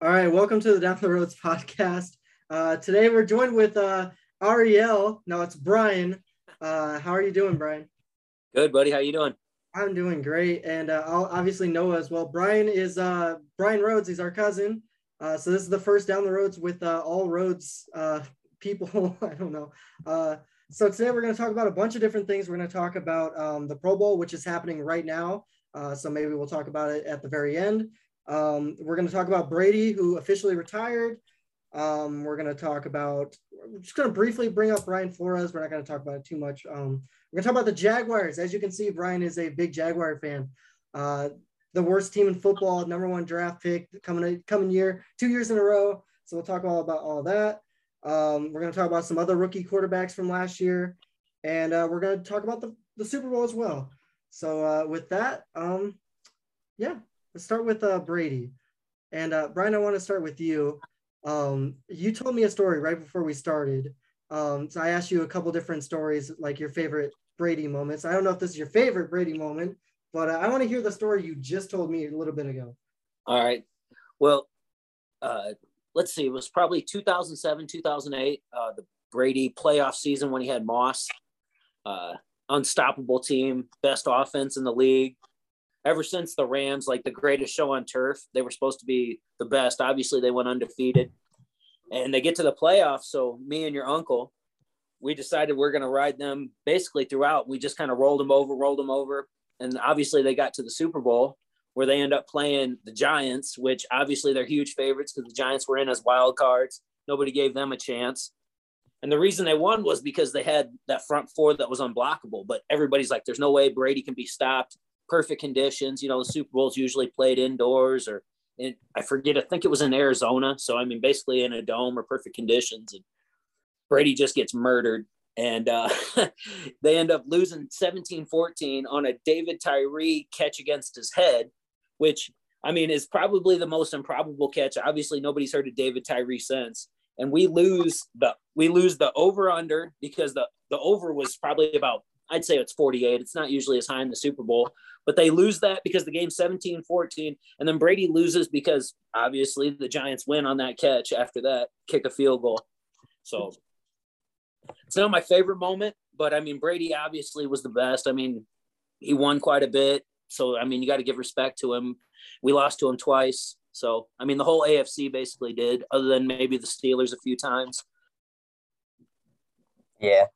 All right, welcome to the Down the Rhodes podcast. Uh, today we're joined with uh, Ariel. No, it's Brian. Uh, how are you doing, Brian? Good, buddy. How are you doing? I'm doing great, and uh, I'll obviously Noah as well. Brian is uh, Brian Rhodes. He's our cousin. Uh, so this is the first Down the Rhodes with uh, all Rhodes uh, people. I don't know. Uh, so today we're going to talk about a bunch of different things. We're going to talk about um, the Pro Bowl, which is happening right now. Uh, so maybe we'll talk about it at the very end. Um, we're going to talk about Brady, who officially retired. Um, we're going to talk about, we're just going to briefly bring up Brian Flores. We're not going to talk about it too much. Um, we're going to talk about the Jaguars. As you can see, Brian is a big Jaguar fan. Uh, the worst team in football, number one draft pick coming coming year, two years in a row. So we'll talk all about all that. Um, we're going to talk about some other rookie quarterbacks from last year, and uh, we're going to talk about the, the Super Bowl as well. So uh, with that, um, yeah, let's start with uh, Brady. And uh, Brian, I want to start with you. Um, you told me a story right before we started. Um, so I asked you a couple different stories, like your favorite Brady moments. I don't know if this is your favorite Brady moment, but uh, I want to hear the story you just told me a little bit ago. All right. Well, uh, let's see, it was probably 2007, 2008, uh, the Brady playoff season when he had Moss. Uh, unstoppable team, best offense in the league. Ever since the Rams, like the greatest show on turf, they were supposed to be the best. Obviously, they went undefeated and they get to the playoffs. So, me and your uncle, we decided we're going to ride them basically throughout. We just kind of rolled them over, rolled them over. And obviously, they got to the Super Bowl where they end up playing the Giants, which obviously they're huge favorites because the Giants were in as wild cards. Nobody gave them a chance. And the reason they won was because they had that front four that was unblockable. But everybody's like, there's no way Brady can be stopped. Perfect conditions. You know, the Super Bowl's usually played indoors or in, I forget, I think it was in Arizona. So, I mean, basically in a dome or perfect conditions. And Brady just gets murdered. And uh, they end up losing 17 14 on a David Tyree catch against his head which I mean is probably the most improbable catch. Obviously, nobody's heard of David Tyree since, and we lose the we lose the over under because the the over was probably about I'd say it's 48. It's not usually as high in the Super Bowl, but they lose that because the game's 17 14. And then Brady loses because obviously the Giants win on that catch after that, kick a field goal. So it's not my favorite moment, but I mean, Brady obviously was the best. I mean, he won quite a bit. So I mean, you got to give respect to him. We lost to him twice. So I mean, the whole AFC basically did, other than maybe the Steelers a few times. Yeah,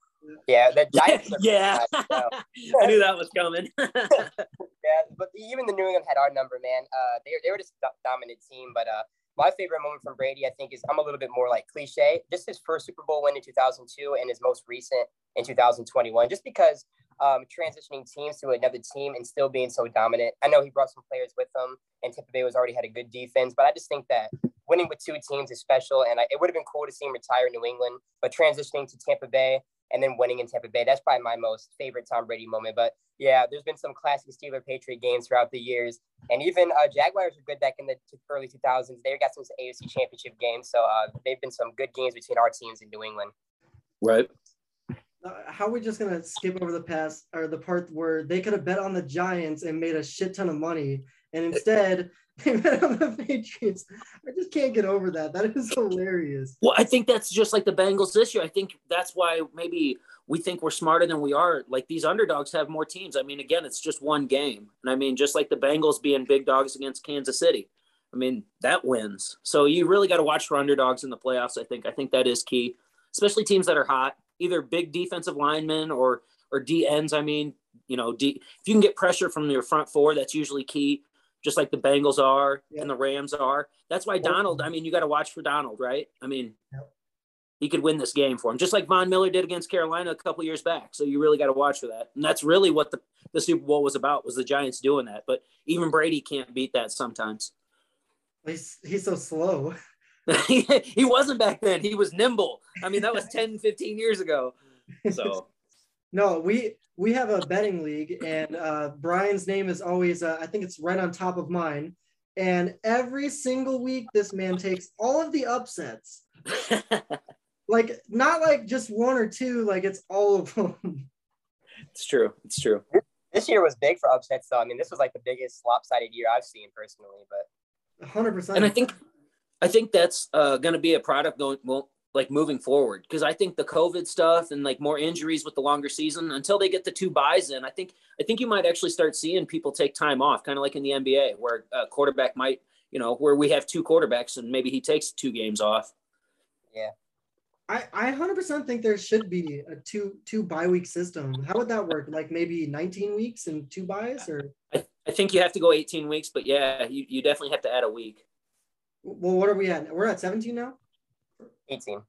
yeah, the Giants. yeah, I knew that was coming. yeah, but even the New England had our number, man. Uh, they they were just a dominant team, but uh, my favorite moment from Brady, I think, is I'm a little bit more like cliche. Just his first Super Bowl win in 2002 and his most recent in 2021. Just because um, transitioning teams to another team and still being so dominant. I know he brought some players with him, and Tampa Bay was already had a good defense, but I just think that winning with two teams is special, and I, it would have been cool to see him retire in New England, but transitioning to Tampa Bay and then winning in Tampa Bay, that's probably my most favorite Tom Brady moment. But yeah, there's been some classic Steeler Patriot games throughout the years, and even uh, Jaguars were good back in the early 2000s. They got some AFC Championship games, so uh, they've been some good games between our teams in New England. Right. Uh, how are we just gonna skip over the past or the part where they could have bet on the Giants and made a shit ton of money, and instead they bet on the Patriots? I just can't get over that. That is hilarious. Well, I think that's just like the Bengals this year. I think that's why maybe we think we're smarter than we are. Like these underdogs have more teams. I mean, again, it's just one game, and I mean, just like the Bengals being big dogs against Kansas City. I mean, that wins. So you really got to watch for underdogs in the playoffs. I think. I think that is key, especially teams that are hot either big defensive linemen or or D ends. I mean, you know, D, if you can get pressure from your front four, that's usually key. Just like the Bengals are yeah. and the Rams are. That's why Donald. I mean, you got to watch for Donald, right? I mean, he could win this game for him, just like Von Miller did against Carolina a couple years back. So you really got to watch for that. And that's really what the the Super Bowl was about was the Giants doing that. But even Brady can't beat that sometimes. He's he's so slow. he wasn't back then. He was nimble. I mean, that was 10, 15 years ago. So no, we we have a betting league, and uh, Brian's name is always uh, I think it's right on top of mine. And every single week, this man takes all of the upsets. like not like just one or two, like it's all of them. It's true. It's true. This year was big for upsets, though. I mean, this was like the biggest lopsided year I've seen personally, but 100%. And I think I think that's uh, going to be a product going well, like moving forward because I think the COVID stuff and like more injuries with the longer season until they get the two byes in. I think I think you might actually start seeing people take time off, kind of like in the NBA, where a quarterback might, you know, where we have two quarterbacks and maybe he takes two games off. Yeah. I, I 100% think there should be a two two bye week system. How would that work? Like maybe 19 weeks and two byes, or I, I think you have to go 18 weeks, but yeah, you, you definitely have to add a week. well, what are we at? We're at 17 now. 18.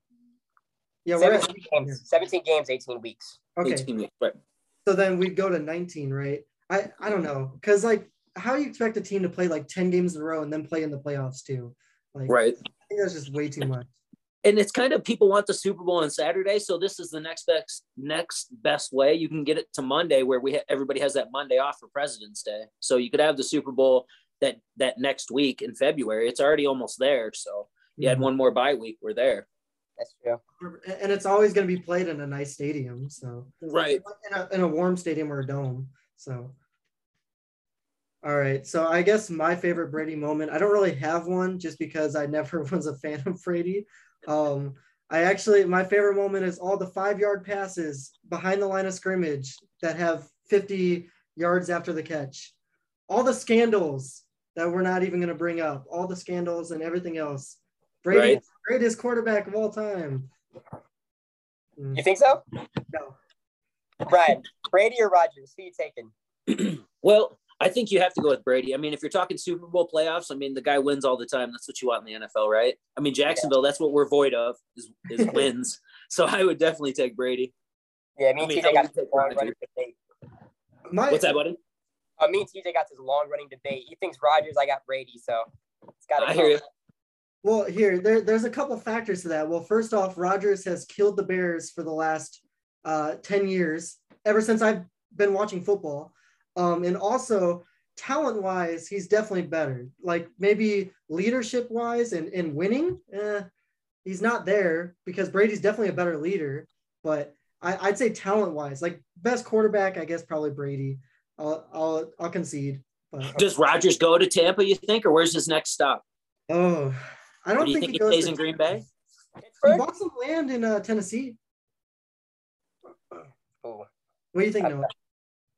Yeah, we're 17 at games, 17 games, 18 weeks. okay. 18 weeks, right? So then we go to 19, right? I I don't know, cause like how you expect a team to play like 10 games in a row and then play in the playoffs too? Like Right. I think that's just way too much. and it's kind of people want the Super Bowl on Saturday, so this is the next best next best way. You can get it to Monday, where we ha- everybody has that Monday off for President's Day, so you could have the Super Bowl that that next week in February. It's already almost there, so you had mm-hmm. one more bye week. We're there, That's true. And it's always going to be played in a nice stadium, so right? in a, in a warm stadium or a dome. So, all right. So I guess my favorite Brady moment. I don't really have one, just because I never was a fan of Brady. Um, I actually my favorite moment is all the five yard passes behind the line of scrimmage that have 50 yards after the catch. All the scandals that we're not even going to bring up. All the scandals and everything else. Brady, Right. greatest quarterback of all time. Mm, You think so? No. Brian, Brady or Rodgers? Who you taking? Well, I think you have to go with Brady. I mean, if you're talking Super Bowl playoffs, I mean, the guy wins all the time. That's what you want in the NFL, right? I mean, Jacksonville, that's what we're void of is, is wins. So I would definitely take Brady. Yeah, me and I mean, TJ got would this long running debate. My, What's that, buddy? Uh, me and TJ got this long running debate. He thinks Rodgers, I got Brady, so it's got to I hear you. Well, here there, there's a couple factors to that. Well, first off, Rodgers has killed the Bears for the last uh, ten years, ever since I've been watching football, um, and also talent-wise, he's definitely better. Like maybe leadership-wise and and winning, eh, he's not there because Brady's definitely a better leader. But I, I'd say talent-wise, like best quarterback, I guess probably Brady. I'll I'll, I'll concede. But Does Rodgers go to Tampa, you think, or where's his next stop? oh, I don't Do you think, think he he stays in Green Bay? He bought some land in uh, Tennessee. Ooh. What do you think, Noah?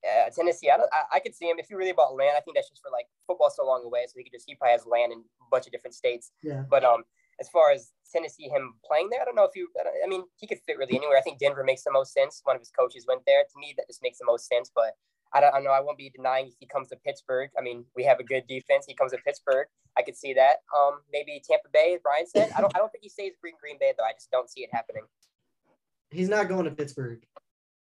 Yeah, Tennessee. I, don't, I I could see him if he really bought land. I think that's just for like football so long away, so he could just he probably has land in a bunch of different states. Yeah. But um, as far as Tennessee, him playing there, I don't know if you. I mean, he could fit really anywhere. I think Denver makes the most sense. One of his coaches went there. To me, that just makes the most sense. But I don't, I know. I won't be denying if he comes to Pittsburgh. I mean, we have a good defense. He comes to Pittsburgh. I could see that. Um, maybe Tampa Bay. Brian said. I don't. I don't think he stays Green Green Bay though. I just don't see it happening. He's not going to Pittsburgh.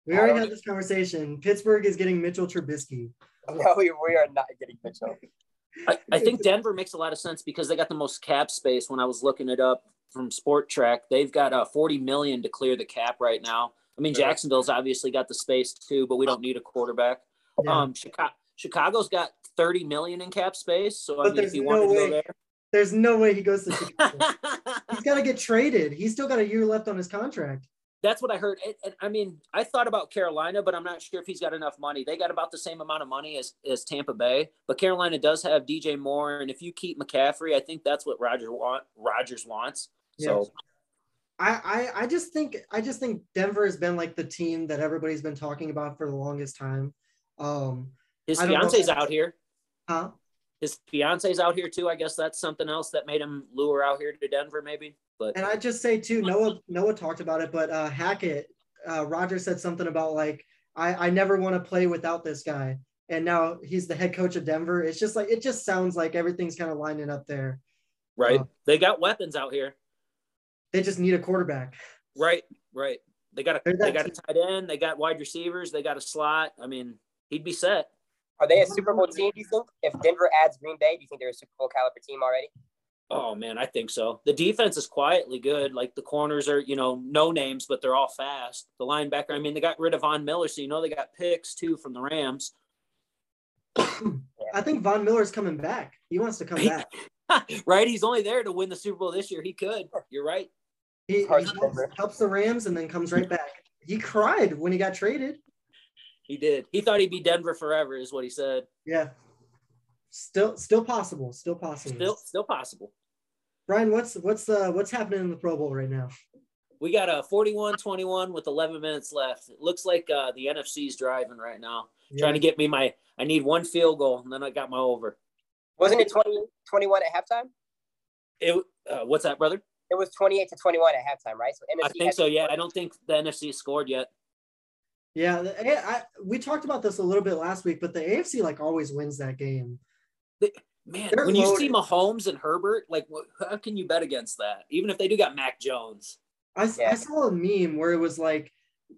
We already had this conversation. Pittsburgh is getting Mitchell Trubisky. No, we, we are not getting Mitchell. I, I think Denver makes a lot of sense because they got the most cap space. When I was looking it up from Spotrac, they've got uh, 40 million to clear the cap right now. I mean, Jacksonville's obviously got the space too, but we don't need a quarterback. Yeah. Um, Chicago, Chicago's got 30 million in cap space. So I But mean, if there's you no way. go There's no way he goes to Chicago. He's got to get traded. He's still got a year left on his contract. That's what I heard. And, and, I mean, I thought about Carolina, but I'm not sure if he's got enough money. They got about the same amount of money as, as Tampa Bay, but Carolina does have DJ Moore, and if you keep McCaffrey, I think that's what Roger want. Rodgers wants. So I, I I just think I just think Denver has been like the team that everybody's been talking about for the longest time. Um, his don't know. fiance's out here. huh? His fiance's out here too. I guess that's something else that made him lure out here to Denver, maybe. But And I just say too, Noah Noah talked about it, but uh, Hackett, uh, Roger said something about like I I never want to play without this guy, and now he's the head coach of Denver. It's just like it just sounds like everything's kind of lining up there. right, Uh, they got weapons out here. They just need a quarterback. Right, right. They got a they got a tight end. They got wide receivers. They got a slot. I mean, he'd be set. Are they a mm-hmm. Super Bowl team? Do you think? If Denver adds Green Bay, do you think they're a Super Bowl caliber team already? Oh man, I think so. The defense is quietly good. Like the corners are, you know, no names, but they're all fast. The linebacker, I mean, they got rid of Von Miller, so you know they got picks too from the Rams. I think Von Miller's coming back. He wants to come back. right? He's only there to win the Super Bowl this year. He could. You're right. He, he helps, helps the Rams and then comes right back. He cried when he got traded. He did. He thought he'd be Denver forever, is what he said. Yeah. Still still possible. Still possible. Still, still possible. Brian, what's what's uh what's happening in the Pro Bowl right now? We got a 41-21 with 11 minutes left. It looks like uh, the NFC's driving right now, yeah. trying to get me my. I need one field goal, and then I got my over. Wasn't it 20, 21 at halftime? It uh, what's that, brother? It was 28 to 21 at halftime, right? So NFC I think so. Yeah, I don't think the NFC scored yet. Yeah, the, I, we talked about this a little bit last week, but the AFC like always wins that game. The, man, They're when loaded. you see Mahomes and Herbert, like, how can you bet against that? Even if they do got Mac Jones. I, yeah. I saw a meme where it was like,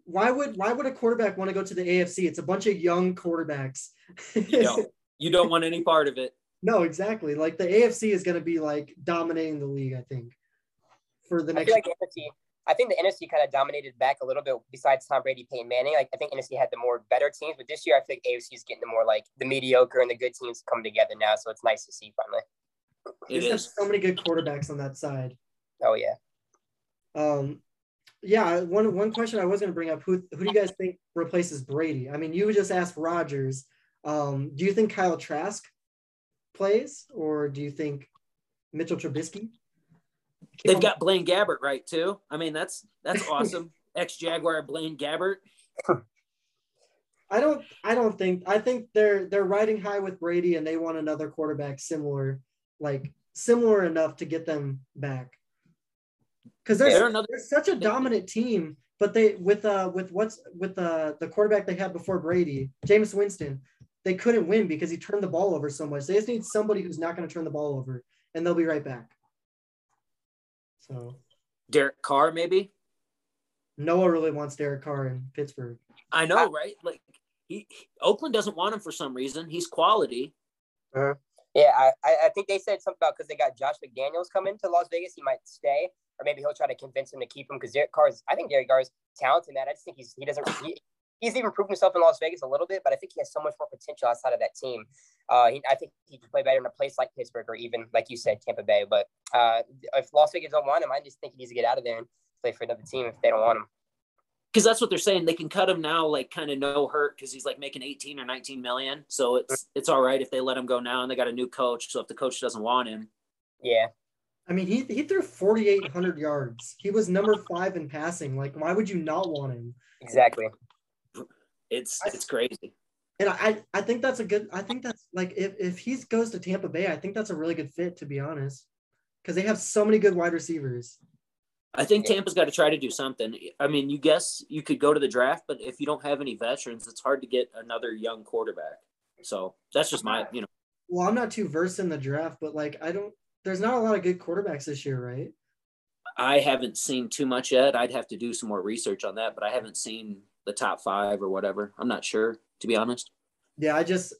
why would why would a quarterback want to go to the AFC? It's a bunch of young quarterbacks. you, don't, you don't want any part of it. No, exactly. Like the AFC is going to be like dominating the league. I think for the next. I, like NFC, I think the NFC kind of dominated back a little bit. Besides Tom Brady, Peyton Manning, like I think NFC had the more better teams, but this year I feel like AFC is getting the more like the mediocre and the good teams come together now. So it's nice to see finally. It is. so many good quarterbacks on that side. Oh yeah. Um, yeah. One one question I was going to bring up: who who do you guys think replaces Brady? I mean, you just asked Rodgers. Um, do you think Kyle Trask plays, or do you think Mitchell Trubisky? They've got Blaine Gabbert right too. I mean, that's that's awesome. Ex Jaguar Blaine Gabbert. I don't I don't think I think they're they're riding high with Brady and they want another quarterback similar, like similar enough to get them back. Because there's, yeah, another, there's such a dominant team, but they with uh with what's with uh the quarterback they had before Brady, Jameis Winston, they couldn't win because he turned the ball over so much. They just need somebody who's not going to turn the ball over, and they'll be right back. So, Derek Carr, maybe. Noah really wants Derek Carr in Pittsburgh. I know, right? Like he, he Oakland doesn't want him for some reason. He's quality. Uh-huh. Yeah, I, I think they said something about because they got Josh McDaniels coming to Las Vegas, he might stay, or maybe he'll try to convince him to keep him because Derek Carr is. I think Derek Carr is talented, man. I just think he's he doesn't. He, he's even proved himself in Las Vegas a little bit, but I think he has so much more potential outside of that team. Uh, he, I think he could play better in a place like Pittsburgh or even, like you said, Tampa Bay. But uh, if Las Vegas don't want him, I just think he needs to get out of there and play for another team if they don't want him. Because that's what they're saying. They can cut him now, like kind of no hurt, because he's like making 18 or 19 million. So it's it's all right if they let him go now, and they got a new coach. So if the coach doesn't want him, yeah. I mean, he, he threw 4,800 yards. He was number five in passing. Like, why would you not want him? Exactly. It's it's crazy. And I I think that's a good. I think that's like if if he goes to Tampa Bay, I think that's a really good fit to be honest, because they have so many good wide receivers. I think Tampa's got to try to do something. I mean, you guess you could go to the draft, but if you don't have any veterans, it's hard to get another young quarterback. So that's just my, you know. Well, I'm not too versed in the draft, but like I don't. There's not a lot of good quarterbacks this year, right? I haven't seen too much yet. I'd have to do some more research on that, but I haven't seen the top five or whatever. I'm not sure, to be honest. Yeah, I just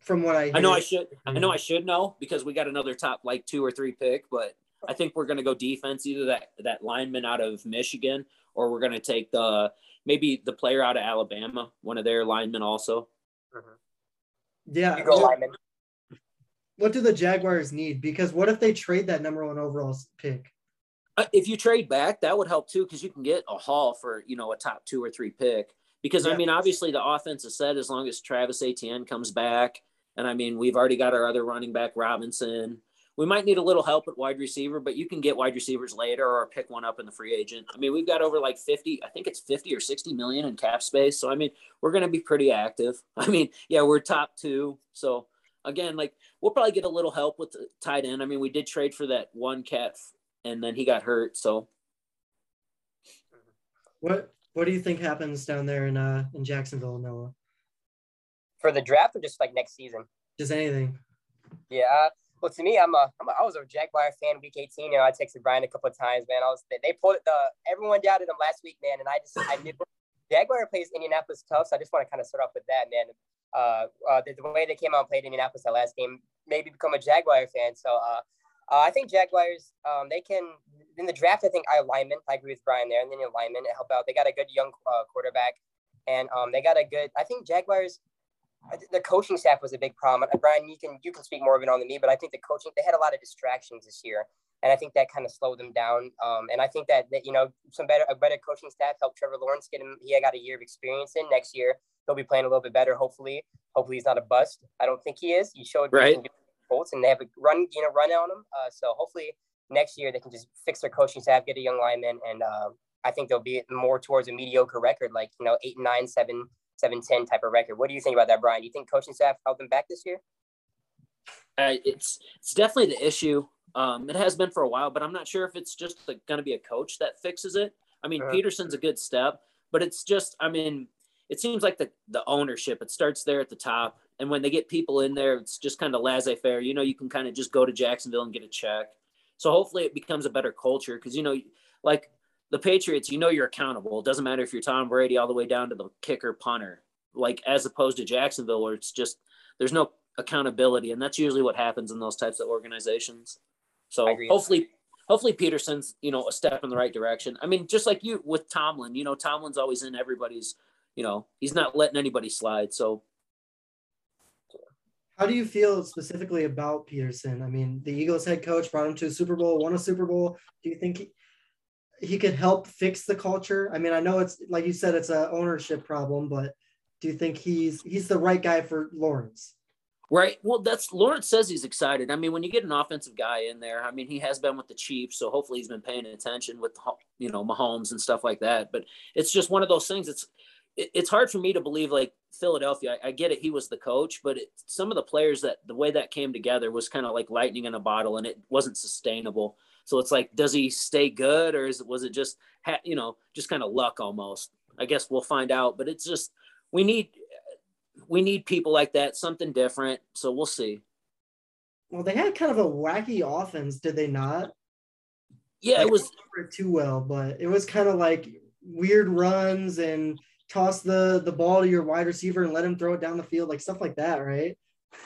from what I I know I should I know I should know because we got another top like two or three pick, but I think we're gonna go defense either that that lineman out of Michigan or we're gonna take the maybe the player out of Alabama, one of their linemen also. Mm-hmm. Yeah. You go lineman. What do the Jaguars need? Because what if they trade that number one overall pick? Uh, if you trade back, that would help too, because you can get a haul for you know a top two or three pick. Because yeah. I mean, obviously the offense is set as long as Travis Etienne comes back, and I mean we've already got our other running back Robinson. We might need a little help at wide receiver, but you can get wide receivers later or pick one up in the free agent. I mean, we've got over like 50, I think it's 50 or 60 million in cap space. So, I mean, we're going to be pretty active. I mean, yeah, we're top two. So, again, like we'll probably get a little help with the tight end. I mean, we did trade for that one cat and then he got hurt. So, what what do you think happens down there in uh in Jacksonville, Noah? For the draft or just like next season? Just anything. Yeah. Well, to me, I'm a, I'm a I was a Jaguar fan week 18. You know, I texted Brian a couple of times, man. I was they pulled the everyone doubted them last week, man, and I just I knew Jaguar plays Indianapolis tough, so I just want to kind of start off with that, man. Uh, uh, the, the way they came out and played Indianapolis that last game maybe become a Jaguar fan. So uh, uh, I think Jaguars, um, they can in the draft. I think I alignment. I agree with Brian there, and then alignment to help out. They got a good young uh, quarterback, and um, they got a good. I think Jaguars. The coaching staff was a big problem. Uh, Brian, you can you can speak more of it on than me, but I think the coaching they had a lot of distractions this year, and I think that kind of slowed them down. Um, and I think that, that you know some better a better coaching staff helped Trevor Lawrence get him. He got a year of experience in next year. He'll be playing a little bit better. Hopefully, hopefully he's not a bust. I don't think he is. He showed right Colts, and they have a run, you know, run on them. Uh, so hopefully next year they can just fix their coaching staff, get a young lineman, and uh, I think they'll be more towards a mediocre record, like you know, eight nine, seven, seven, ten type of record. What do you think about that, Brian? Do you think coaching staff held them back this year? Uh, it's it's definitely the issue. Um, it has been for a while, but I'm not sure if it's just going to be a coach that fixes it. I mean, uh-huh. Pederson's a good step, but it's just, I mean, it seems like the the ownership. It starts there at the top, and when they get people in there, it's just kind of laissez faire. You know, you can kind of just go to Jacksonville and get a check. So hopefully, it becomes a better culture because you know, like the Patriots, you know, you're accountable. It doesn't matter if you're Tom Brady all the way down to the kicker punter. Like as opposed to Jacksonville, where it's just there's no accountability, and that's usually what happens in those types of organizations. So hopefully, hopefully Pederson's, you know a step in the right direction. I mean, just like you with Tomlin, you know, Tomlin's always in everybody's you know, he's not letting anybody slide. So, how do you feel specifically about Pederson? I mean, the Eagles head coach brought him to a Super Bowl, won a Super Bowl. Do you think he, he could help fix the culture? I mean, I know it's like you said, it's an ownership problem, but do you think he's he's the right guy for Lawrence? Right. Well, that's Lawrence says he's excited. I mean, when you get an offensive guy in there, I mean, he has been with the Chiefs, so hopefully he's been paying attention with you know Mahomes and stuff like that. But it's just one of those things. It's it's hard for me to believe like Philadelphia. I, I get it, he was the coach, but it, some of the players that the way that came together was kind of like lightning in a bottle, and it wasn't sustainable. So it's like, does he stay good, or is was it just you know just kind of luck almost? I guess we'll find out. But it's just we need we need people like that, something different. So we'll see. Well, they had kind of a wacky offense, did they not? Yeah, like, it was too well, but it was kind of like weird runs and toss the the ball to your wide receiver and let him throw it down the field, like stuff like that, right?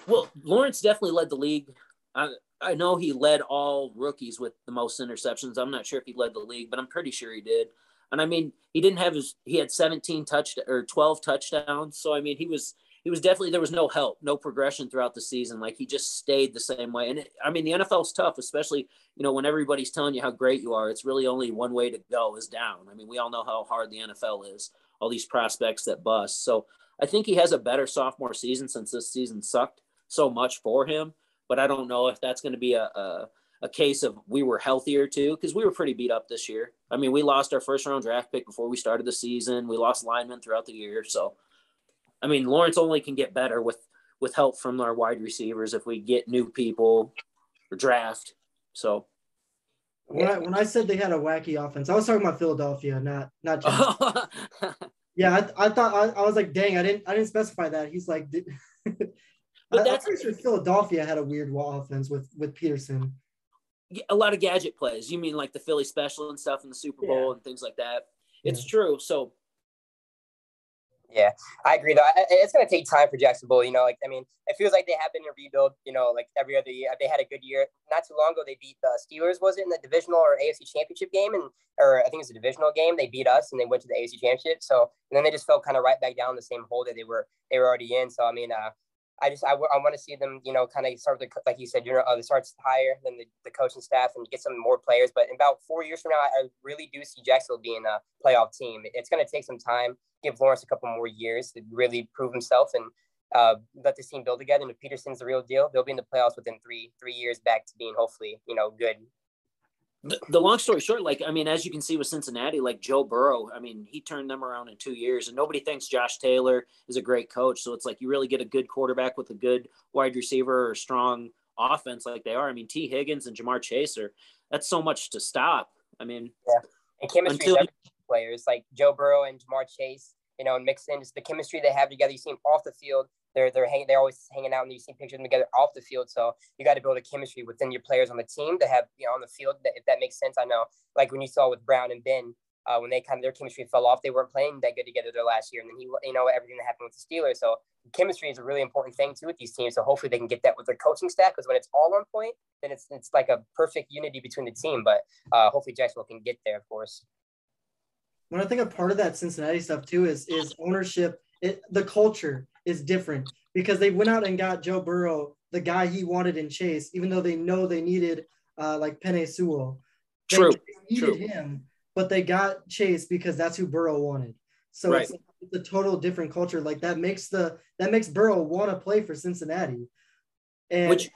Well, Lawrence definitely led the league. I I know he led all rookies with the most interceptions. I'm not sure if he led the league, but I'm pretty sure he did. And I mean, he didn't have his he had 17 touch or 12 touchdowns. So I mean, he was he was definitely there was no help, no progression throughout the season. Like he just stayed the same way. And it, I mean, the NFL's tough, especially you know when everybody's telling you how great you are. It's really only one way to go is down. I mean, we all know how hard the NFL is all these prospects that bust. So I think he has a better sophomore season since this season sucked so much for him. But I don't know if that's going to be a, a, a case of we were healthier too, because we were pretty beat up this year. I mean, we lost our first round draft pick before we started the season. We lost linemen throughout the year. So, I mean, Lawrence only can get better with with help from our wide receivers if we get new people or draft. So when I when I said they had a wacky offense, I was talking about Philadelphia, not not. yeah, I, I thought I, I was like, dang, I didn't I didn't specify that. He's like, but that's I'm pretty sure Philadelphia had a weird offense with with Pederson. A lot of gadget plays. You mean like the Philly special and stuff in the Super Bowl yeah. and things like that? It's yeah. true. So yeah, I agree. Though it's going to take time for Jacksonville. You know, like I mean, it feels like they have been in rebuild. You know, like every other year, they had a good year. Not too long ago, they beat the Steelers. Was it in the divisional or AFC Championship game? And or I think it was a divisional game. They beat us and they went to the AFC Championship. So and then they just fell kind of right back down the same hole that they were they were already in. So I mean, uh, I just I, w- I want to see them, you know, kind of start the like you said, you know, uh, the starts higher than the, the coaching staff and get some more players. But in about four years from now, I, I really do see Jacksonville being a playoff team. It's going to take some time give Lawrence a couple more years to really prove himself and uh, let this team build together. And if Pederson's the real deal, they'll be in the playoffs within three three years back to being hopefully you know good. The, the long story short, like I mean, as you can see with Cincinnati, like Joe Burrow, I mean, he turned them around in two years, and nobody thinks Josh Taylor is a great coach. So it's like you really get a good quarterback with a good wide receiver or strong offense like they are. I mean, T. Higgins and Ja'Marr Chase are that's so much to stop. I mean, yeah, and chemistry until, players like Joe Burrow and Ja'Marr Chase, you know, and mixed in just the chemistry they have together. You see them off the field. They're they're hanging, they're always hanging out, and you see pictures of them together off the field. So you got to build a chemistry within your players on the team to have you know on the field. That, if that makes sense, I know. Like when you saw with Brown and Ben, uh, when they kind of their chemistry fell off, they weren't playing that good together their last year, and then he, you know, everything that happened with the Steelers. So chemistry is a really important thing too with these teams. So hopefully they can get that with their coaching staff because when it's all on point, then it's it's like a perfect unity between the team. But uh, hopefully Jacksonville can get there, of course when I think a part of that Cincinnati stuff too is is ownership. It, the culture is different because they went out and got Joe Burrow, the guy he wanted in Chase, even though they know they needed uh, like Penei Sewell. They, True. They needed True. him, but they got Chase because that's who Burrow wanted. So right. it's, it's a total different culture. Like that makes the that makes Burrow want to play for Cincinnati. And which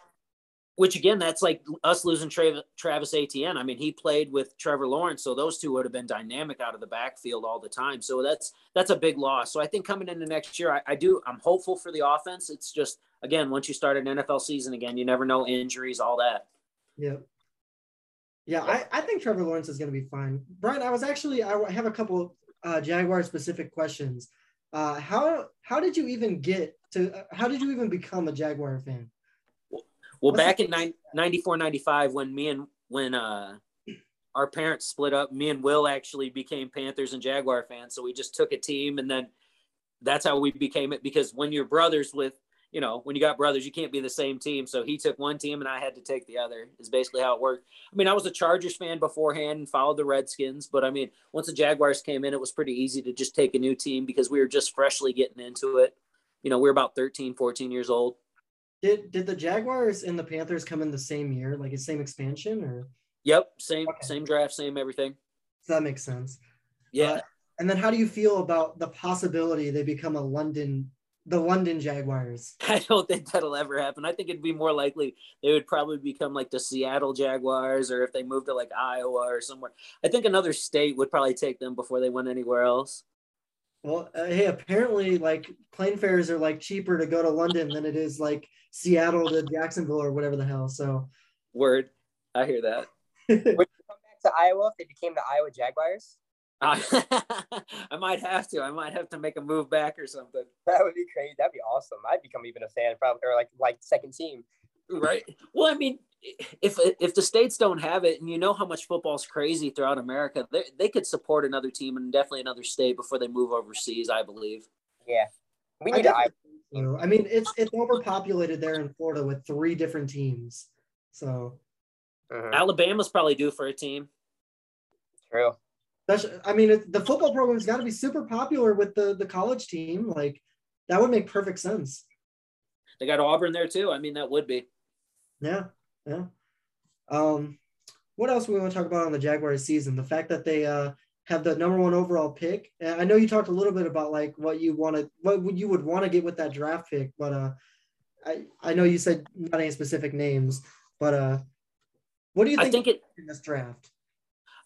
which again, that's like us losing Tra- Travis Etienne. I mean, he played with Trevor Lawrence, so those two would have been dynamic out of the backfield all the time. So that's that's a big loss. So I think coming into next year, I, I do. I'm hopeful for the offense. It's just again, once you start an NFL season again, you never know injuries, all that. Yeah. Yeah, I, I think Trevor Lawrence is going to be fine. Brian, I was actually I have a couple uh, Jaguar specific questions. Uh, how how did you even get to? Uh, how did you even become a Jaguar fan? Well, back in 94, 95, when me and when uh, our parents split up, me and Will actually became Panthers and Jaguar fans. So we just took a team, and then that's how we became it. Because when you're brothers with, you know, when you got brothers, you can't be the same team. So he took one team, and I had to take the other. Is basically how it worked. I mean, I was a Chargers fan beforehand and followed the Redskins, but I mean, once the Jaguars came in, it was pretty easy to just take a new team because we were just freshly getting into it. You know, we were about 13, 14 years old. Did did the Jaguars and the Panthers come in the same year, like the same expansion, or? Yep, same okay. same draft, same everything. So that makes sense. Yeah. Uh, and then, how do you feel about the possibility they become a London, the London Jaguars? I don't think that'll ever happen. I think it'd be more likely they would probably become like the Seattle Jaguars, or if they moved to like Iowa or somewhere. I think another state would probably take them before they went anywhere else. Well, uh, hey, apparently, like plane fares are like cheaper to go to London than it is like Seattle to Jacksonville or whatever the hell. So, word, I hear that. Would you come back to Iowa if they became the Iowa Jaguars? Uh, I might have to. I might have to make a move back or something. That would be crazy. That'd be awesome. I'd become even a fan, probably, or like like second team. Right. Well, I mean, if if the states don't have it, and you know how much football's crazy throughout America, they they could support another team and definitely another state before they move overseas. I believe. Yeah, we need I so, I mean, it's it's overpopulated there in Florida with three different teams. So uh-huh. Alabama's probably due for a team. True. I mean, it, the football program's got to be super popular with the the college team. Like that would make perfect sense. They got Auburn there too. I mean, that would be. Yeah, yeah. Um, what else we want to talk about on the Jaguars season? The fact that they uh have the number one overall pick. I know you talked a little bit about like what you wanted, what you would want to get with that draft pick, but uh, I I know you said not any specific names, but uh, what do you think, I think it, in this draft?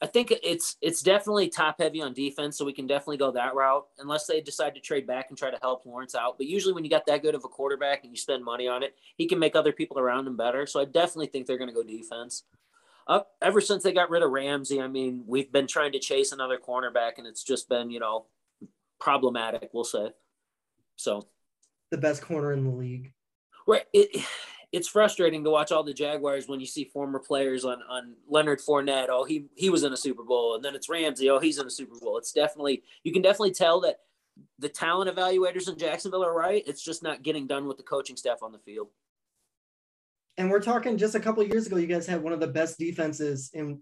I think it's it's definitely top heavy on defense, so we can definitely go that route unless they decide to trade back and try to help Lawrence out. But usually, when you got that good of a quarterback and you spend money on it, he can make other people around him better. So I definitely think they're going to go defense up ever since they got rid of Ramsey. I mean, we've been trying to chase another cornerback, and it's just been you know problematic. We'll say. So, the best corner in the league. Right. It it's frustrating to watch all the Jaguars when you see former players on on Leonard Fournette. Oh, he he was in a Super Bowl, and then it's Ramsey. Oh, he's in a Super Bowl. It's definitely you can definitely tell that the talent evaluators in Jacksonville are right. It's just not getting done with the coaching staff on the field and we're talking just a couple years ago, you guys had one of the best defenses. And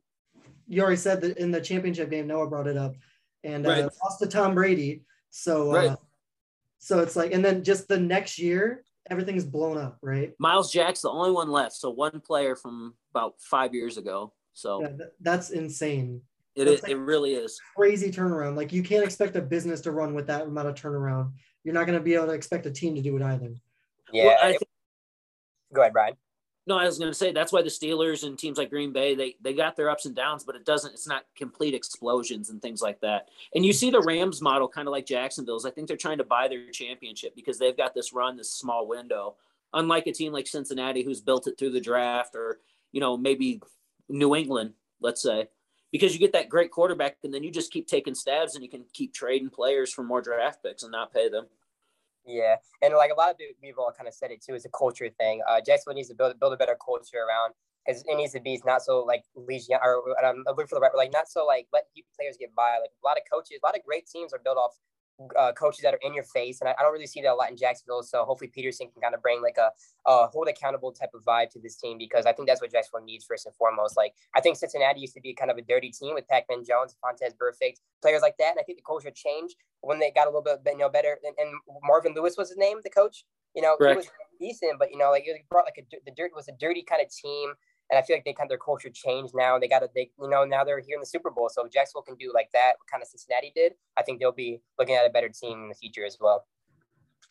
you already said that in the championship game, Noah brought it up, and uh, right. uh, lost to Tom Brady. So, uh, so it's like, and then just the next year, everything's blown up, right? Myles Jack's the only one left. So one player from about five years ago. So yeah, that's insane. It that's is, like it really is crazy turnaround. Like you can't expect a business to run with that amount of turnaround. You're not going to be able to expect a team to do it either. Yeah. Well, I think, Go ahead, Brian. No, I was going to say that's why the Steelers and teams like Green Bay they they got their ups and downs, but it doesn't. It's not complete explosions and things like that. And you see the Rams model kind of like Jacksonville's. I think they're trying to buy their championship because they've got this run, this small window. Unlike a team like Cincinnati who's built it through the draft, or you know maybe New England, let's say, because you get that great quarterback and then you just keep taking stabs and you can keep trading players for more draft picks and not pay them. Yeah, and like a lot of people we've all kind of said it too. It's a culture thing. Uh, Jacksonville needs to build build a better culture around because it needs to be not so like legion or I'm looking for the right, like not so like let players get by. Like a lot of coaches, a lot of great teams are built off uh, coaches that are in your face, and I, I, don't really see that a lot in Jacksonville. So hopefully Pederson can kind of bring like a, a hold accountable type of vibe to this team because I think that's what Jacksonville needs first and foremost. Like I think Cincinnati used to be kind of a dirty team with Pac-Man Jones, Vontaze Burfict, players like that, and I think the culture changed when they got a little bit you know better. And, and Marvin Lewis was his name, the coach. You know, Correct. he was decent, but you know, like it brought like a the dirt was a dirty kind of team and I feel like they kind of their culture changed now. They got to they you know now they're here in the Super Bowl. So if Jacksonville can do like that, what kind of Cincinnati did, I think they'll be looking at a better team in the future as well.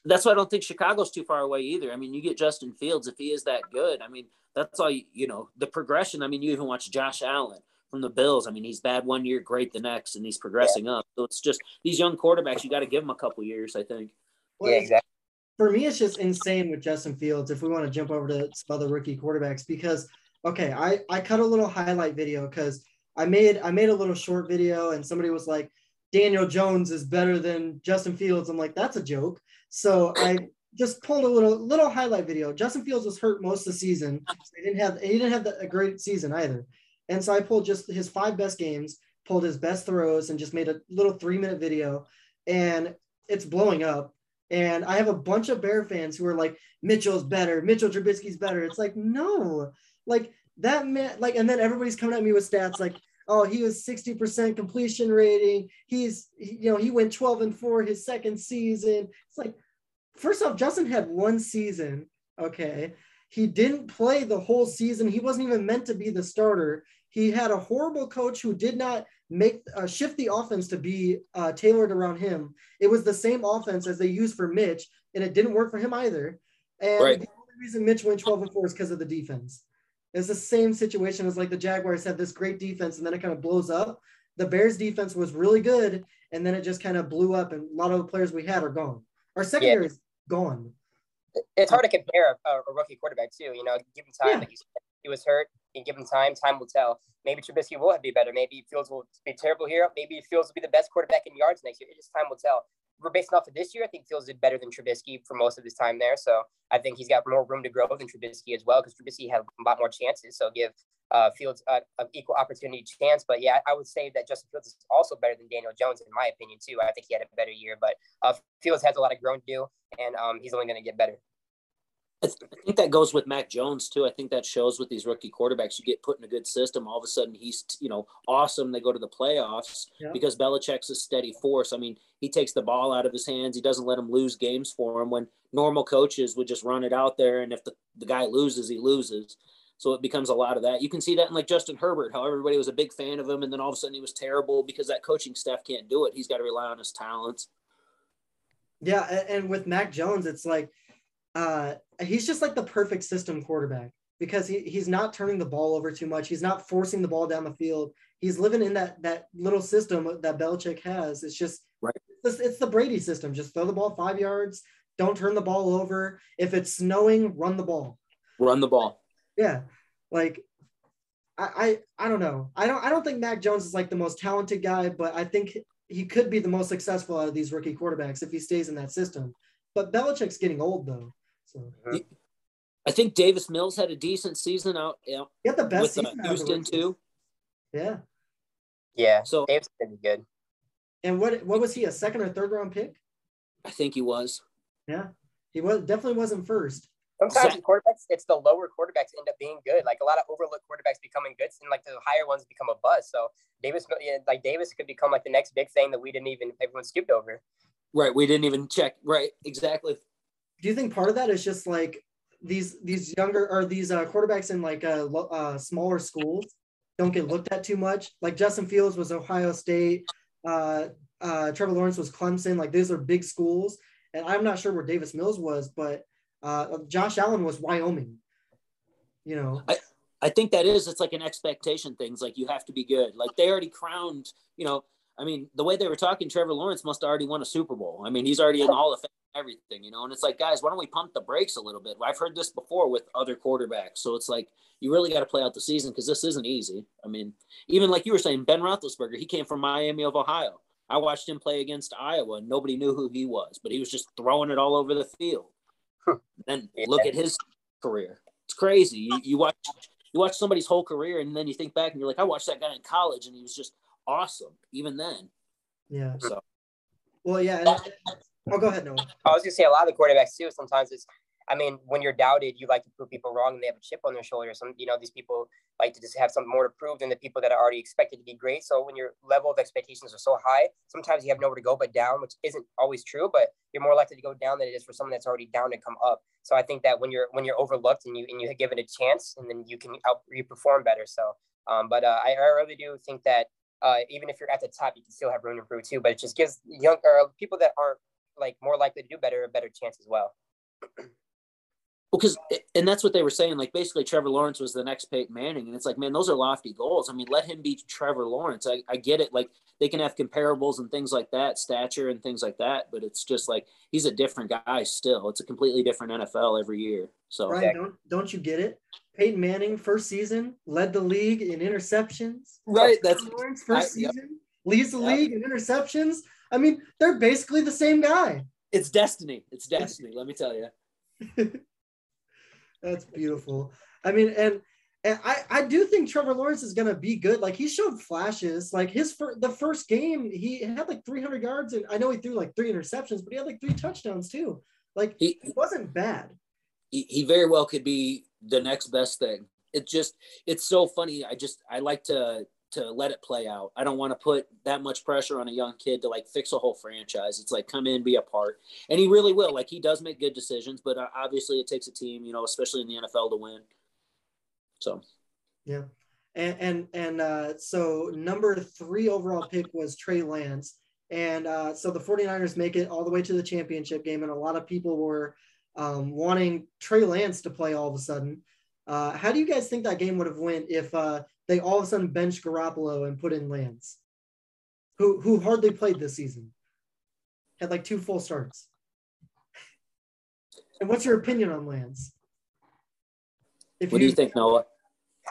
that's why I don't think Chicago's too far away either. I mean, you get Justin Fields if he is that good. I mean, that's all you, you know. The progression. I mean, you even watch Josh Allen from the Bills. I mean, he's bad one year, great the next, and he's progressing yeah. up. So it's just these young quarterbacks. You got to give them a couple years, I think. Well, yeah, exactly. For me, it's just insane with Justin Fields. If we want to jump over to some other rookie quarterbacks, because okay, I I cut a little highlight video because I made I made a little short video, and somebody was like, Daniel Jones is better than Justin Fields. I'm like, that's a joke. So I just pulled a little little highlight video. Justin Fields was hurt most of the season. He didn't have he didn't have the, a great season either. And so I pulled just his five best games, pulled his best throws, and just made a little three minute video. And it's blowing up. And I have a bunch of Bear fans who are like, Mitchell's better, Mitchell Trubisky's better. It's like, no, like that man, like, and then everybody's coming at me with stats like, oh, he was 60% completion rating. He's, you know, he went 12 and four his second season. It's like, first off, Justin had one season. Okay. He didn't play the whole season. He wasn't even meant to be the starter. He had a horrible coach who did not make uh, shift the offense to be uh, tailored around him. It was the same offense as they used for Mitch, and it didn't work for him either. And right. the only reason Mitch went 12 and 4 is because of the defense. It's the same situation as like the Jaguars had this great defense, and then it kind of blows up. The Bears defense was really good, and then it just kind of blew up, and a lot of the players we had are gone. Our secondary yeah. is gone. It's hard to compare a, a, rookie quarterback too. You know, give him time. Yeah. Like he was hurt. You give him time. Time will tell. Maybe Trubisky will be better. Maybe Fields will be terrible here. Maybe Fields will be the best quarterback in yards next year. It just time will tell based off of this year. I think Fields did better than Trubisky for most of his time there. So I think he's got more room to grow than Trubisky as well because Trubisky had a lot more chances. So give uh, Fields an equal opportunity chance. But yeah, I would say that Justin Fields is also better than Daniel Jones in my opinion too. I think he had a better year, but uh, Fields has a lot of growing to do, and um, he's only going to get better. I think that goes with Mac Jones too. I think that shows with these rookie quarterbacks. You get put in a good system, all of a sudden he's you know awesome. They go to the playoffs yeah. because Belichick's a steady force. I mean, he takes the ball out of his hands. He doesn't let him lose games for him. When normal coaches would just run it out there, and if the, the guy loses, he loses. So it becomes a lot of that. You can see that in like Justin Herbert, how everybody was a big fan of him, and then all of a sudden he was terrible because that coaching staff can't do it. He's got to rely on his talents. Yeah, and with Mac Jones, it's like uh, he's just like the perfect system quarterback because he, he's not turning the ball over too much. He's not forcing the ball down the field. He's living in that that little system that Belichick has. It's just right. it's, it's the Brady system. Just throw the ball five yards. Don't turn the ball over. If it's snowing, run the ball. Run the ball. Yeah, like I, I I don't know. I don't I don't think Mac Jones is like the most talented guy, but I think he could be the most successful out of these rookie quarterbacks if he stays in that system. But Belichick's getting old though. So uh-huh. I think Davis Mills had a decent season out. Yeah, he the best with uh, Houston too. Yeah. Yeah. So Davis pretty good. And what what was he a second or third round pick? I think he was. Yeah, he was definitely wasn't first. Sometimes Zach- quarterbacks, it's the lower quarterbacks end up being good. Like a lot of overlooked quarterbacks becoming good, and like the higher ones become a buzz. So Davis, like Davis, could become like the next big thing that we didn't even everyone skipped over. Right, we didn't even check. Right, exactly do you think part of that is just like these these younger or these uh, quarterbacks in like uh, uh, smaller schools don't get looked at too much? Like Justin Fields was Ohio State, uh, uh, Trevor Lawrence was Clemson. Like these are big schools, and I'm not sure where Davis Mills was, but uh, Josh Allen was Wyoming. You know, I I think that is it's like an expectation things. Like you have to be good. Like they already crowned. You know, I mean, the way they were talking, Trevor Lawrence must already won a Super Bowl. I mean, he's already in the Hall of Fame everything, you know. And it's like, guys, why don't we pump the brakes a little bit? I've heard this before with other quarterbacks, so it's like you really got to play out the season because this isn't easy. I mean, even like you were saying, Ben Roethlisberger, he came from Miami of Ohio. I watched him play against Iowa, and nobody knew who he was, but he was just throwing it all over the field. then look at his career; it's crazy. You, you watch you watch somebody's whole career, and then you think back, and you're like, I watched that guy in college, and he was just awesome, even then. Yeah. So. Well, yeah. Oh, go ahead, Noah. I was gonna say a lot of the quarterbacks too. Sometimes it's, I mean, when you're doubted, you like to prove people wrong, and they have a chip on their shoulder. Some, you know, these people like to just have something more to prove than the people that are already expected to be great. So when your level of expectations are so high, sometimes you have nowhere to go but down, which isn't always true. But you're more likely to go down than it is for someone that's already down to come up. So I think that when you're when you're overlooked and you and you give it a chance, and then you can help you perform better. So, um, but uh, I, I really do think that uh, even if you're at the top, you can still have room to improve too. But it just gives young people that aren't like more likely to do better, a better chance as well. because and that's what they were saying. Like basically, Trevor Lawrence was the next Peyton Manning, and it's like, man, those are lofty goals. I mean, let him be Trevor Lawrence. I, I get it. Like they can have comparables and things like that, stature and things like that, but it's just like he's a different guy still. It's a completely different NFL every year. So right, don't don't you get it? Peyton Manning first season led the league in interceptions. Right, that's Lawrence first I, yep. season leads the yep. league in interceptions. I mean, they're basically the same guy. It's destiny. It's destiny. let me tell you. That's beautiful. I mean, and and I, I do think Trevor Lawrence is going to be good. Like he showed flashes. Like his fir- the first game, he had like 300 yards, and I know he threw like three interceptions, but he had like three touchdowns too. Like he it wasn't bad. He, he very well could be the next best thing. It just it's so funny. I just I like to to let it play out. I don't want to put that much pressure on a young kid to like fix a whole franchise. It's like come in, be a part, and he really will. Like he does make good decisions, but uh, obviously it takes a team, you know, especially in the NFL to win. So, yeah, and and and uh, so number three overall pick was Trey Lance, and uh, so the 49ers make it all the way to the championship game, and a lot of people were um, wanting Trey Lance to play all of a sudden. Uh, how do you guys think that game would have went if uh, they all of a sudden bench Garoppolo and put in Lance, who who hardly played this season, had like two full starts. And what's your opinion on Lance? If what you, do you think, Noah?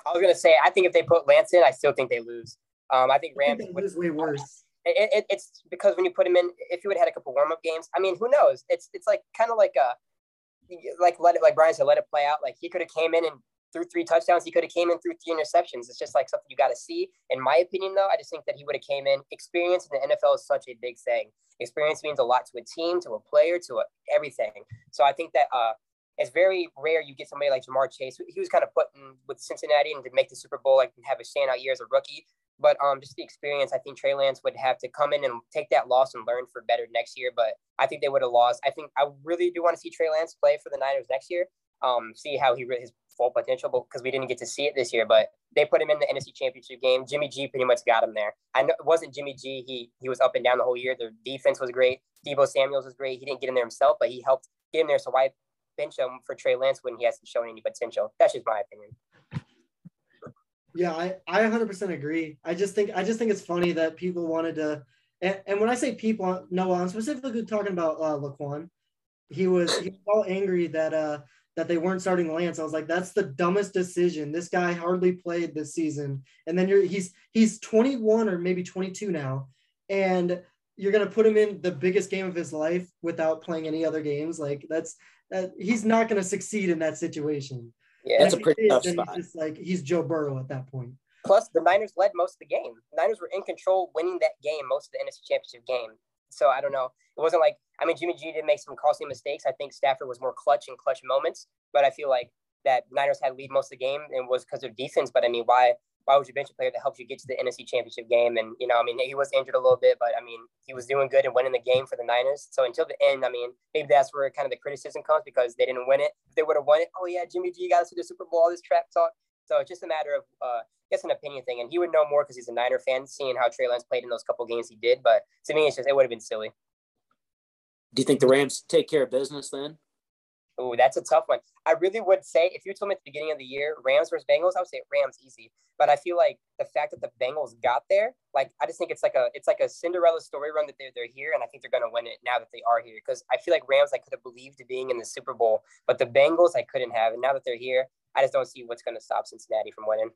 I was gonna say I think if they put Lance in, I still think they lose. Um, I think Rams I think way worse. It, it, it's because when you put him in, if you would have had a couple warm up games, I mean, who knows? It's it's like kind of like a like let it like Brian said, let it play out. Like he could have came in and threw three touchdowns. He could have came in through three interceptions. It's just like something you got to see. In my opinion, though, I just think that he would have came in. Experience in the NFL is such a big thing. Experience means a lot to a team, to a player, to a, everything. So I think that uh, it's very rare you get somebody like Ja'Marr Chase. He was kind of put in with Cincinnati and to make the Super Bowl, like have a standout year as a rookie. But um, just the experience, I think Trey Lance would have to come in and take that loss and learn for better next year. But I think they would have lost. I think I really do want to see Trey Lance play for the Niners next year. Um, see how he his full potential because we didn't get to see it this year. But they put him in the NFC Championship game. Jimmy G pretty much got him there. I know it wasn't Jimmy G. He he was up and down the whole year. The defense was great. Deebo Samuel's was great. He didn't get in there himself, but he helped get in there. So why bench him for Trey Lance when he hasn't shown any potential? That's just my opinion. Yeah, I, I 100% agree. I just think I just think it's funny that people wanted to, and, and when I say people, no, I'm specifically talking about uh, Laquan. He was he was all angry that uh that they weren't starting Lance. I was like, that's the dumbest decision. This guy hardly played this season, and then you're he's he's 21 or maybe 22 now, and you're gonna put him in the biggest game of his life without playing any other games. Like that's that he's not gonna succeed in that situation. Yeah, it's a pretty tough spot. He's just like he's Joe Burrow at that point. Plus, the Niners led most of the game. The Niners were in control, winning that game, most of the NFC Championship game. So I don't know. It wasn't like I mean Jimmy G did make some costly mistakes. I think Stafford was more clutch in clutch moments, but I feel like that Niners had lead most of the game and was because of defense. But I mean, why why would you bench a player that helps you get to the NFC Championship game? And you know, I mean, he was injured a little bit, but I mean, he was doing good and winning the game for the Niners. So until the end, I mean, maybe that's where kind of the criticism comes because they didn't win it. If they would have won it, oh yeah, Jimmy G got us to the Super Bowl. All this trap talk. So it's just a matter of, uh, I guess, an opinion thing. And he would know more because he's a Niner fan, seeing how Trey Lance played in those couple games he did. But to me, it's just it would have been silly. Do you think the Rams take care of business then? Oh, that's a tough one. I really would say if you told me at the beginning of the year Rams versus Bengals, I would say Rams easy. But I feel like the fact that the Bengals got there, like I just think it's like a it's like a Cinderella story run that they're they're here, and I think they're gonna win it now that they are here. Because I feel like Rams I could have believed being in the Super Bowl, but the Bengals I couldn't have, and now that they're here, I just don't see what's gonna stop Cincinnati from winning.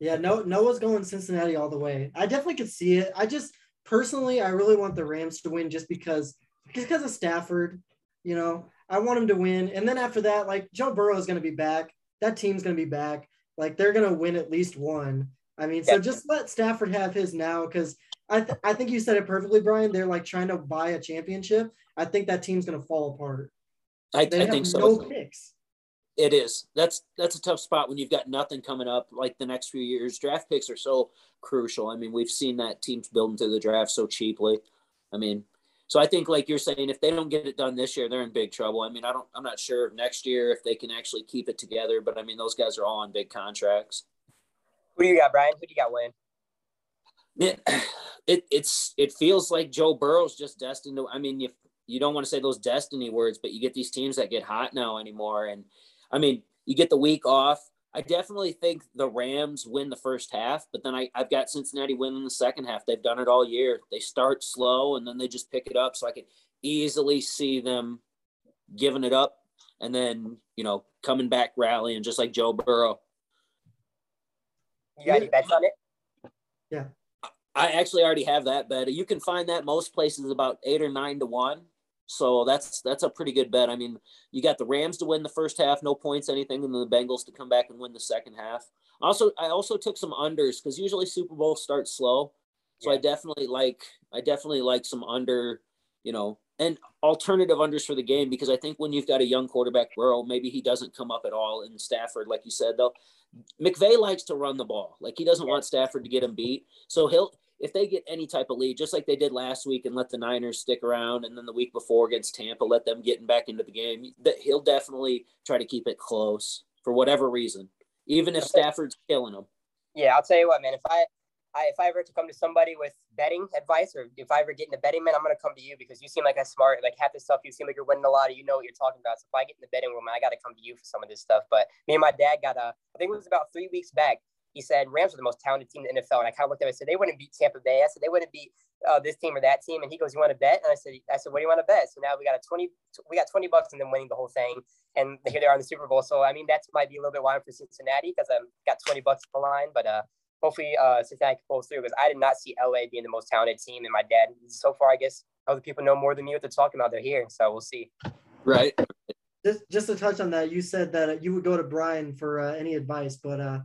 Yeah, no, Noah's going Cincinnati all the way. I definitely could see it. I just personally, I really want the Rams to win just because just because of Stafford. You know, I want him to win. And then after that, like Joe Burrow is going to be back. That team's going to be back. Like they're going to win at least one. I mean, so just let Stafford have his now because I, th- I think you said it perfectly, Brian. They're like trying to buy a championship. I think that team's going to fall apart. I, I think so. No picks. It is. That's that's a tough spot when you've got nothing coming up like the next few years. Draft picks are so crucial. I mean, we've seen that teams build into the draft so cheaply. I mean, so I think, like you're saying, if they don't get it done this year, they're in big trouble. I mean, I don't, I'm not sure next year if they can actually keep it together, but I mean, those guys are all on big contracts. Who do you got, Brian? Who do you got, Wayne? Man, it it's it feels like Joe Burrow's just destined to. I mean, you you don't want to say those destiny words, but you get these teams that get hot now anymore, and I mean, you get the week off. I definitely think the Rams win the first half, but then I, I've got Cincinnati winning the second half. They've done it all year. They start slow and then they just pick it up. So I could easily see them giving it up and then, you know, coming back rallying just like Joe Burrow. You got any bets on it? Yeah. I actually already have that bet. You can find that most places about eight or nine to one. So that's that's a pretty good bet. I mean, you got the Rams to win the first half, no points, anything, and then the Bengals to come back and win the second half. Also, I also took some unders because usually Super Bowl starts slow. So yeah. I definitely like I definitely like some under, you know, and alternative unders for the game because I think when you've got a young quarterback, Burrow, maybe he doesn't come up at all in Stafford, like you said though. McVay likes to run the ball. Like he doesn't yeah. want Stafford to get him beat. So he'll if they get any type of lead, just like they did last week and let the Niners stick around, and then the week before against Tampa, let them getting back into the game, that he'll definitely try to keep it close for whatever reason, even if Stafford's killing them. Yeah, I'll tell you what, man. If I, I if I ever to come to somebody with betting advice, or if I ever get in the betting, man, I'm gonna come to you because you seem like a smart. Like half the stuff you seem like you're winning a lot. Of, you know what you're talking about. So if I get in the betting room, man, I got to come to you for some of this stuff. But me and my dad got a. I think it was about three weeks back he said Rams are the most talented team in the NFL. And I kind of looked at him and said, they wouldn't beat Tampa Bay. I said, they wouldn't beat uh, this team or that team. And he goes, you want to bet? And I said, I said, what do you want to bet? So now we got a 20, we got 20 bucks and then winning the whole thing. And here they are in the Super Bowl. So, I mean, that might be a little bit wild for Cincinnati because I've got 20 bucks on the line, but uh, hopefully uh, Cincinnati pulls through because I did not see LA being the most talented team. And my dad, so far, I guess other people know more than me what they're talking about. They're here. So we'll see. Right. Just, just to touch on that, you said that you would go to Brian for uh, any advice, but uh,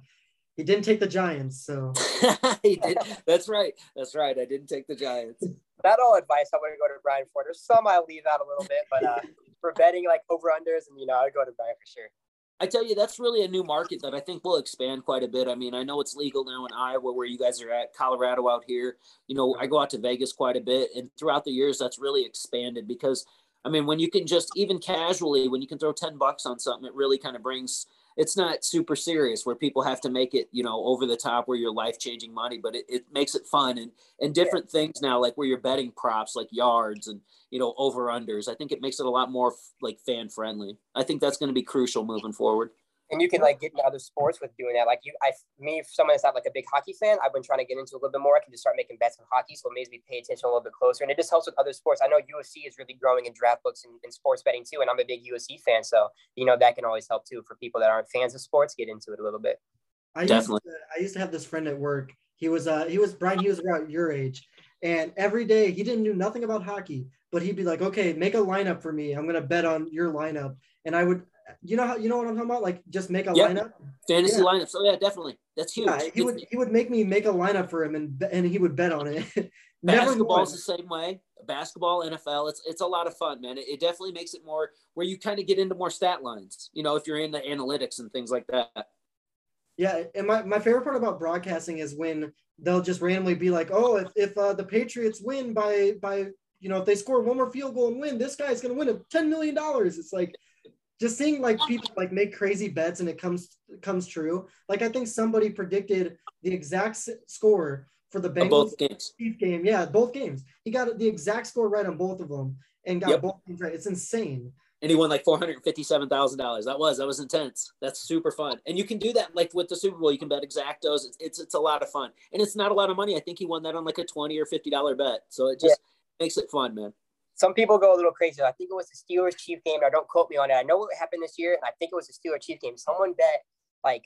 he didn't take the Giants, so he did. That's right. That's right. I didn't take the Giants. Not all advice I want to go to Brian for. There's some I leave out a little bit, but uh, for betting like over unders, and you know, I'd go to Brian for sure. I tell you, that's really a new market that I think will expand quite a bit. I mean, I know it's legal now in Iowa, where you guys are at, Colorado out here. You know, I go out to Vegas quite a bit, and throughout the years, that's really expanded because, I mean, when you can just even casually, when you can throw ten bucks on something, it really kind of brings it's not super serious where people have to make it you know over the top where you're life changing money but it, it makes it fun and and different yeah. things now like where you're betting props like yards and you know over unders i think it makes it a lot more like fan friendly i think that's going to be crucial moving forward and you can like get into other sports with doing that. Like you, I, me, someone that's not like a big hockey fan, I've been trying to get into a little bit more. I can just start making bets on hockey, so it makes me pay attention a little bit closer, and it just helps with other sports. I know UFC is really growing in draft books and, and sports betting too, and I'm a big UFC fan, so you know that can always help too for people that aren't fans of sports get into it a little bit. I Definitely. Used to, I used to have this friend at work. He was uh he was Brian. He was about your age, and every day he didn't know nothing about hockey, but he'd be like, "Okay, make a lineup for me. I'm gonna bet on your lineup." And I would you know how you know what I'm talking about? Like just make a yep. lineup. Fantasy yeah. lineup. So yeah, definitely. That's huge. Yeah, he would he would make me make a lineup for him and and he would bet on it. Basketball's the same way. Basketball, NFL, it's it's a lot of fun, man. It, it definitely makes it more where you kind of get into more stat lines. You know, if you're in the analytics and things like that. Yeah, and my, my favorite part about broadcasting is when they'll just randomly be like, "Oh, if, if uh, the Patriots win by by you know if they score one more field goal and win, this guy's gonna win a ten million dollars." It's like just seeing like people like make crazy bets and it comes comes true. Like I think somebody predicted the exact score for the Bengals both games. game. Yeah, both games. He got the exact score right on both of them and got yep. both games right. It's insane. And he won like four hundred fifty-seven thousand dollars. That was that was intense. That's super fun. And you can do that like with the Super Bowl. You can bet exactos. It's it's, it's a lot of fun, and it's not a lot of money. I think he won that on like a twenty or fifty dollar bet. So it just yeah. makes it fun, man some people go a little crazy. I think it was the Steelers Chief game. Now, don't quote me on it. I know what happened this year, and I think it was the Steelers Chief game. Someone bet like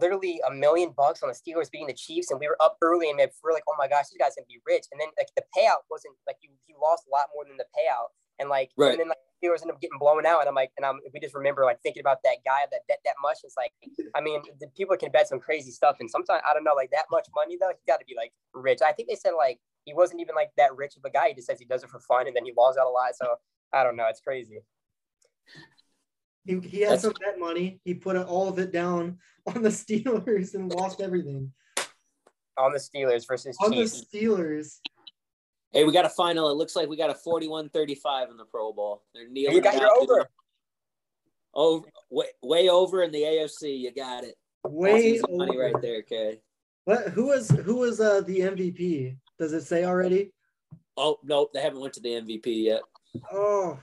literally a million bucks on the Steelers beating the Chiefs, and we were up early, and we are like, "Oh my gosh, this guy's gonna be rich." And then like the payout wasn't like you, he lost a lot more than the payout, and like right. and then like Steelers end up getting blown out, and I'm like, and I'm if we just remember like thinking about that guy that bet that much, it's like, I mean, the people can bet some crazy stuff, and sometimes I don't know, like that much money though, he got to be like rich. I think they said like he wasn't even like that rich of a guy. He just says he does it for fun, and then he lost out a lot. So I don't know. It's crazy. He, he had some bet money. He put all of it down on the Steelers and lost everything. On the Steelers versus on Chiefs. the Steelers. Hey, we got a final. It looks like we got a 41-35 in the Pro Bowl. They're kneeling. You got your over. Over, way, way over in the AFC. You got it. Way over. money right there, okay. What? Who was who was uh, the MVP? Does it say already? Oh no, they haven't went to the MVP yet. Oh,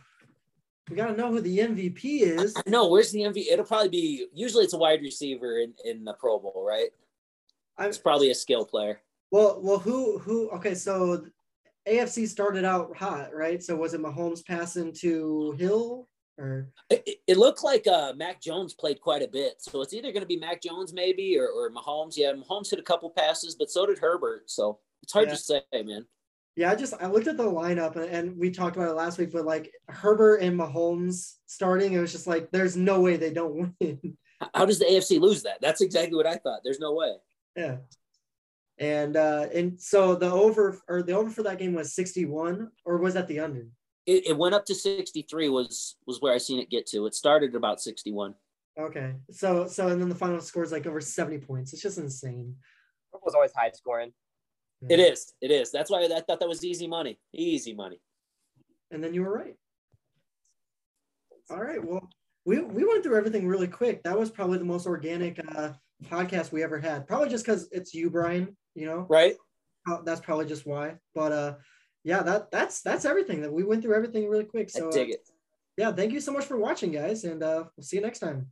we gotta know who the MVP is. No, where's the MVP? It'll probably be usually it's a wide receiver in, in the Pro Bowl, right? I'm, It's probably a skill player. well, well, who, who? Okay, so AFC started out hot, right? So was it Mahomes passing to Hill or? It, it- looked like uh, Mac Jones played quite a bit, so it's either going to be Mac Jones maybe or, or Mahomes. Yeah, Mahomes hit a couple passes, but so did Herbert. So it's hard Yeah. to say, man. Yeah, I just I looked at the lineup and, and we talked about it last week, but like Herbert and Mahomes starting, it was just like there's no way they don't win. How does the AFC lose that? That's exactly what I thought. There's no way. yeah. And uh and so the over or the over for that game was 61 or was that the under? It, it went up to 63 was was where I seen it get to. It started at about 61. Okay. So so and then the final score is like over 70 points. It's just insane. It was always high scoring. It is. It is. That's why I thought that was easy money. Easy money. And then you were right. All right. Well, we we went through everything really quick. That was probably the most organic uh podcast we ever had. Probably just because it's you, Brian. You know, Right? That's probably just why. But uh, yeah, that that's that's everything. That we went through everything really quick. So I dig it. yeah, thank you so much for watching, guys, and uh, we'll see you next time.